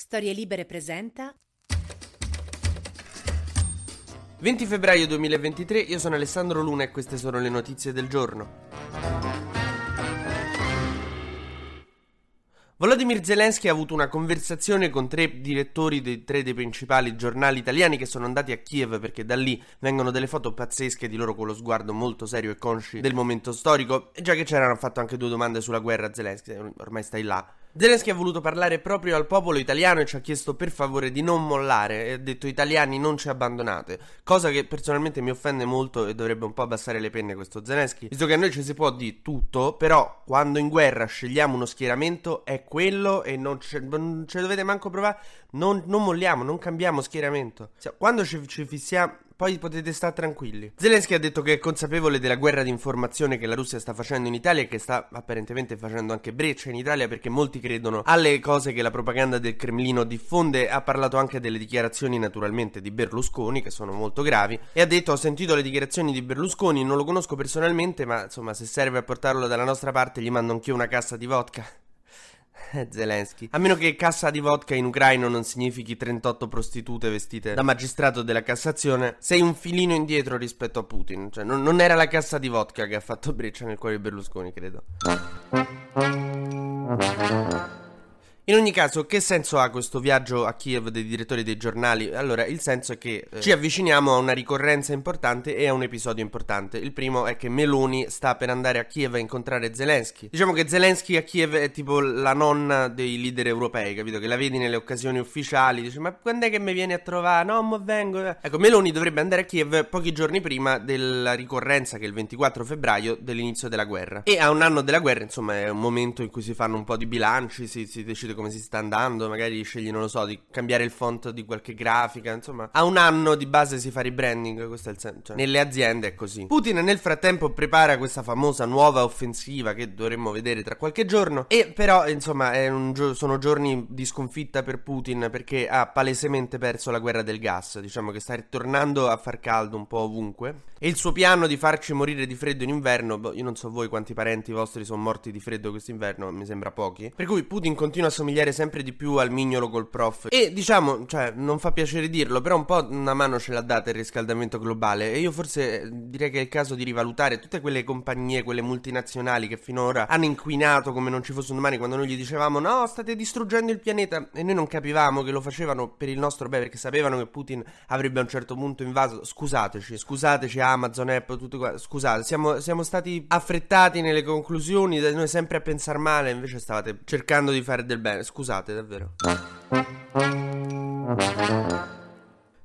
Storie Libere presenta 20 febbraio 2023, io sono Alessandro Luna e queste sono le notizie del giorno. Volodymyr Zelensky ha avuto una conversazione con tre direttori dei tre dei principali giornali italiani che sono andati a Kiev perché da lì vengono delle foto pazzesche di loro con lo sguardo molto serio e consci del momento storico. E già che c'erano, fatto anche due domande sulla guerra Zelensky, ormai stai là. Zelensky ha voluto parlare proprio al popolo italiano e ci ha chiesto per favore di non mollare. E ha detto italiani non ci abbandonate, cosa che personalmente mi offende molto e dovrebbe un po' abbassare le penne questo Zelensky, visto che a noi ci si può di tutto, però quando in guerra scegliamo uno schieramento è quello e non ce, non ce dovete manco provare, non, non molliamo, non cambiamo schieramento. Quando ci, ci fissiamo poi potete stare tranquilli. Zelensky ha detto che è consapevole della guerra di informazione che la Russia sta facendo in Italia e che sta apparentemente facendo anche breccia in Italia perché molti credono alle cose che la propaganda del Cremlino diffonde. Ha parlato anche delle dichiarazioni naturalmente di Berlusconi che sono molto gravi e ha detto ho sentito le dichiarazioni di Berlusconi, non lo conosco personalmente ma insomma se serve a portarlo dalla nostra parte gli mando anch'io una cassa di vodka. Zelensky. A meno che cassa di vodka in ucraino non significhi 38 prostitute vestite da magistrato della Cassazione, sei un filino indietro rispetto a Putin. Cioè, non, non era la cassa di vodka che ha fatto breccia nel cuore di Berlusconi, credo. In ogni caso, che senso ha questo viaggio a Kiev dei direttori dei giornali? Allora, il senso è che eh, ci avviciniamo a una ricorrenza importante e a un episodio importante. Il primo è che Meloni sta per andare a Kiev a incontrare Zelensky. Diciamo che Zelensky a Kiev è tipo la nonna dei leader europei, capito? Che la vedi nelle occasioni ufficiali, dice "Ma quando è che mi vieni a trovare? No, ma vengo". Ecco, Meloni dovrebbe andare a Kiev pochi giorni prima della ricorrenza che è il 24 febbraio dell'inizio della guerra. E a un anno della guerra, insomma, è un momento in cui si fanno un po' di bilanci, si, si decide come si sta andando, magari scegli, non lo so, di cambiare il font di qualche grafica, insomma, a un anno di base si fa rebranding, questo è il senso. Cioè, nelle aziende è così. Putin nel frattempo prepara questa famosa nuova offensiva che dovremmo vedere tra qualche giorno e però, insomma, gio- sono giorni di sconfitta per Putin perché ha palesemente perso la guerra del gas, diciamo che sta ritornando a far caldo un po' ovunque e il suo piano di farci morire di freddo in inverno, boh, io non so voi quanti parenti vostri sono morti di freddo quest'inverno, mi sembra pochi. Per cui Putin continua a somigliare sempre di più al mignolo col prof. E diciamo, cioè, non fa piacere dirlo, però un po' una mano ce l'ha data il riscaldamento globale. E io forse eh, direi che è il caso di rivalutare tutte quelle compagnie, quelle multinazionali che finora hanno inquinato come non ci fosse un domani quando noi gli dicevamo no, state distruggendo il pianeta. E noi non capivamo che lo facevano per il nostro bene, perché sapevano che Putin avrebbe a un certo punto invaso. Scusateci, scusateci Amazon, Apple, tutto qua. Scusate, siamo, siamo stati affrettati nelle conclusioni, noi sempre a pensare male, invece stavate cercando di fare del bene. Scusate, davvero.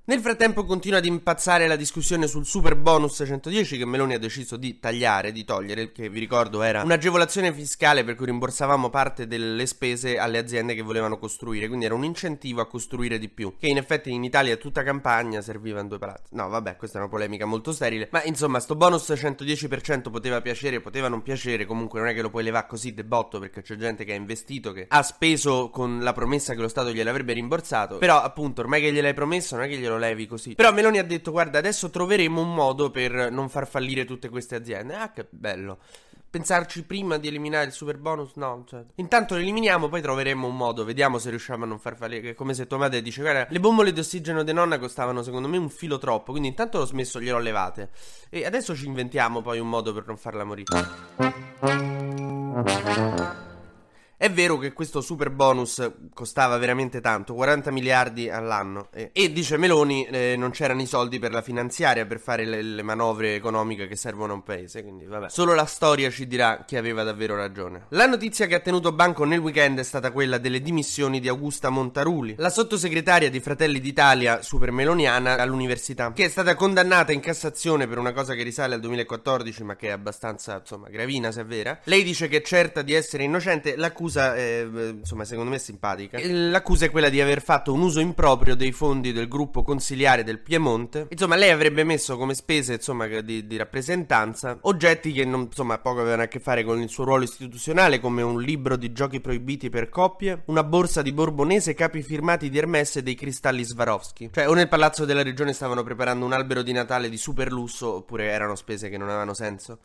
Nel frattempo continua ad impazzare la discussione sul super bonus 110 che Meloni ha deciso di tagliare, di togliere, che vi ricordo era un'agevolazione fiscale per cui rimborsavamo parte delle spese alle aziende che volevano costruire, quindi era un incentivo a costruire di più, che in effetti in Italia tutta campagna serviva in due palazzi. No, vabbè, questa è una polemica molto sterile, ma insomma, sto bonus 110% poteva piacere, poteva non piacere, comunque non è che lo puoi levare così de botto perché c'è gente che ha investito, che ha speso con la promessa che lo Stato gliel'avrebbe rimborsato, però appunto ormai che gliel'hai promesso non è che glielo lo levi così. Però Meloni ha detto: Guarda, adesso troveremo un modo per non far fallire tutte queste aziende. Ah, che bello. Pensarci prima di eliminare il super bonus? No, cioè. Intanto lo eliminiamo, poi troveremo un modo. Vediamo se riusciamo a non far fallire. È come se tua madre dice: Guarda, le bombole di ossigeno di nonna costavano secondo me un filo troppo. Quindi intanto l'ho smesso, gliel'ho levate. E adesso ci inventiamo poi un modo per non farla morire. È vero che questo super bonus costava veramente tanto, 40 miliardi all'anno. E, e dice Meloni, eh, non c'erano i soldi per la finanziaria per fare le, le, manovre economiche che servono a un paese. Quindi, vabbè. Solo la storia ci dirà chi aveva davvero ragione. La notizia che ha tenuto banco nel weekend è stata quella delle dimissioni di Augusta Montaruli, la sottosegretaria di Fratelli d'Italia super meloniana all'università, che è stata condannata in Cassazione per una cosa che risale al 2014, ma che è abbastanza, insomma, gravina se è vera. Lei dice che è certa di essere innocente, l'accusa è, insomma, secondo me è simpatica. L'accusa è quella di aver fatto un uso improprio dei fondi del gruppo consiliare del Piemonte. Insomma, lei avrebbe messo come spese, insomma, di, di rappresentanza oggetti che non, insomma, poco avevano a che fare con il suo ruolo istituzionale, come un libro di giochi proibiti per coppie, una borsa di Borbonese, capi firmati di Hermès e dei cristalli Swarovski. Cioè, o nel palazzo della regione stavano preparando un albero di Natale di super lusso, oppure erano spese che non avevano senso.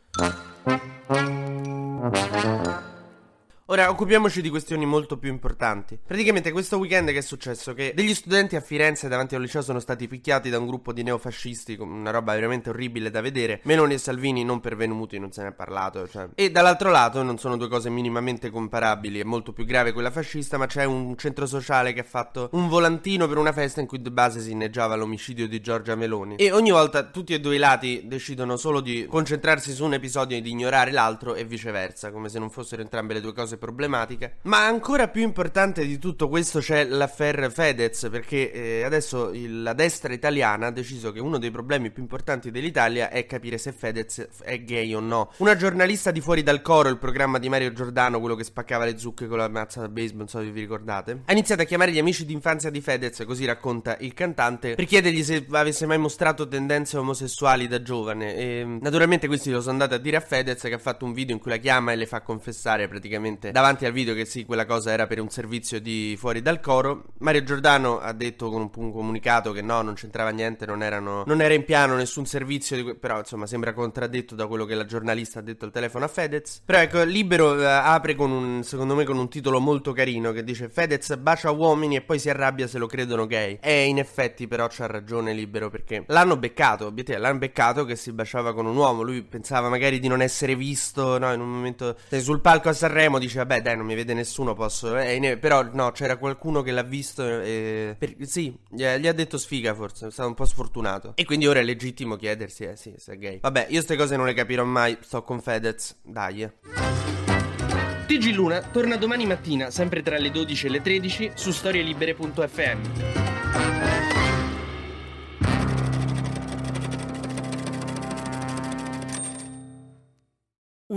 Ora occupiamoci di questioni molto più importanti. Praticamente questo weekend che è successo? Che degli studenti a Firenze davanti al liceo sono stati picchiati da un gruppo di neofascisti, una roba veramente orribile da vedere. Meloni e Salvini non pervenuti, non se ne è parlato. Cioè. E dall'altro lato non sono due cose minimamente comparabili, è molto più grave quella fascista, ma c'è un centro sociale che ha fatto un volantino per una festa in cui di base si inneggiava l'omicidio di Giorgia Meloni. E ogni volta tutti e due i lati decidono solo di concentrarsi su un episodio e di ignorare l'altro e viceversa, come se non fossero entrambe le due cose problematiche. Ma ancora più importante di tutto questo c'è l'affair Fedez, perché eh, adesso il, la destra italiana ha deciso che uno dei problemi più importanti dell'Italia è capire se Fedez è gay o no. Una giornalista di Fuori dal Coro, il programma di Mario Giordano, quello che spaccava le zucche con la mazza da baseball, non so se vi ricordate, ha iniziato a chiamare gli amici d'infanzia di Fedez, così racconta il cantante, per chiedergli se avesse mai mostrato tendenze omosessuali da giovane. E naturalmente questi lo sono andati a dire a Fedez che ha fatto un video in cui la chiama e le fa confessare praticamente davanti al video che sì, quella cosa era per un servizio di fuori dal coro. Mario Giordano ha detto con un, un comunicato che no, non c'entrava niente, non, erano, non era in piano nessun servizio, que- però insomma sembra contraddetto da quello che la giornalista ha detto al telefono a Fedez. Però ecco, Libero eh, apre con un, secondo me, con un titolo molto carino che dice Fedez bacia uomini e poi si arrabbia se lo credono gay. E in effetti però c'ha ragione Libero perché l'hanno beccato, obiettivo, l'hanno beccato che si baciava con un uomo, lui pensava magari di non essere visto, no, in un momento sul palco a Sanremo dice vabbè dai non mi vede nessuno posso eh, però no c'era qualcuno che l'ha visto e per, sì gli, ha detto sfiga forse è stato un po' sfortunato. E quindi ora è legittimo chiedersi eh sì se è gay. Vabbè io queste cose non le capirò mai sto con Fedez dai eh. TG Luna torna domani mattina sempre tra le 12 e le 13 su storielibere.fm